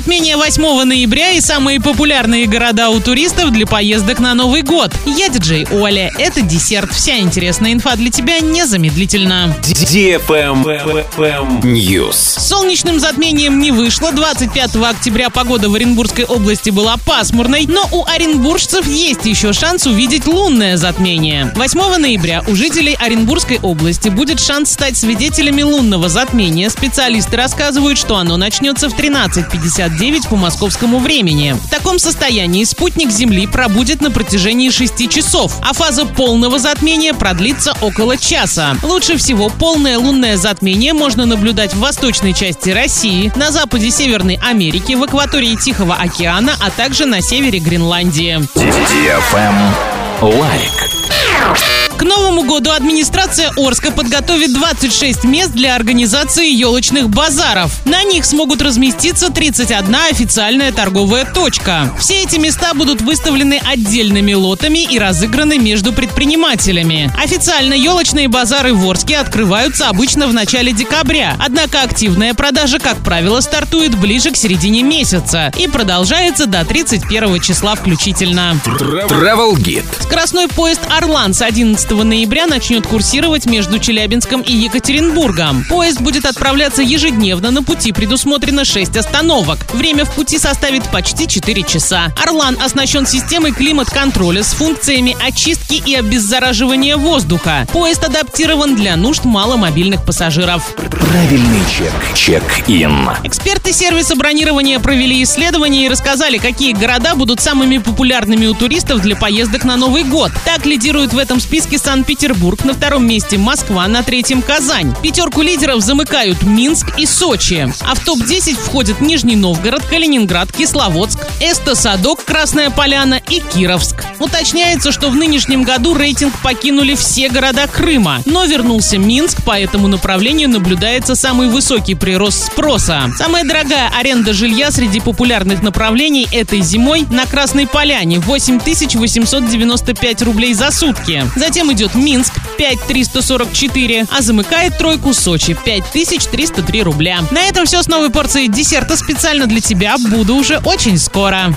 затмение 8 ноября и самые популярные города у туристов для поездок на Новый год. Я диджей Оля. Это десерт. Вся интересная инфа для тебя незамедлительно. News. С солнечным затмением не вышло. 25 октября погода в Оренбургской области была пасмурной, но у оренбуржцев есть еще шанс увидеть лунное затмение. 8 ноября у жителей Оренбургской области будет шанс стать свидетелями лунного затмения. Специалисты рассказывают, что оно начнется в 13.59 по московскому времени. В таком состоянии спутник Земли пробудет на протяжении 6 часов, а фаза полного затмения продлится около часа. Лучше всего полное лунное затмение можно наблюдать в восточной части России, на западе Северной Америки, в акватории Тихого океана, а также на севере Гренландии. Лайк. К Новому году администрация Орска подготовит 26 мест для организации елочных базаров. На них смогут разместиться 31 официальная торговая точка. Все эти места будут выставлены отдельными лотами и разыграны между предпринимателями. Официально елочные базары в Орске открываются обычно в начале декабря, однако активная продажа, как правило, стартует ближе к середине месяца и продолжается до 31 числа включительно. Travel Guide. Скоростной поезд «Орлан» с 11 ноября начнет курсировать между Челябинском и Екатеринбургом. Поезд будет отправляться ежедневно, на пути предусмотрено 6 остановок. Время в пути составит почти 4 часа. «Орлан» оснащен системой климат-контроля с функциями очистки и обеззараживания воздуха. Поезд адаптирован для нужд маломобильных пассажиров. Правильный чек. Чек-ин. Эксперты сервиса бронирования провели исследование и рассказали, какие города будут самыми популярными у туристов для поездок на Новый год. Так лидирует в этом списке Санкт-Петербург, на втором месте Москва, на третьем Казань. Пятерку лидеров замыкают Минск и Сочи. А в топ-10 входят Нижний Новгород, Калининград, Кисловодск, Эсто-Садок, Красная Поляна и Кировск. Уточняется, что в нынешнем году рейтинг покинули все города Крыма, но вернулся Минск, по этому направлению наблюдается самый высокий прирост спроса. Самая дорогая аренда жилья среди популярных направлений этой зимой на Красной Поляне 8895 рублей за сутки. Затем идет Минск 5344, а замыкает тройку Сочи 5303 рубля. На этом все с новой порцией десерта специально для тебя. Буду уже очень скоро.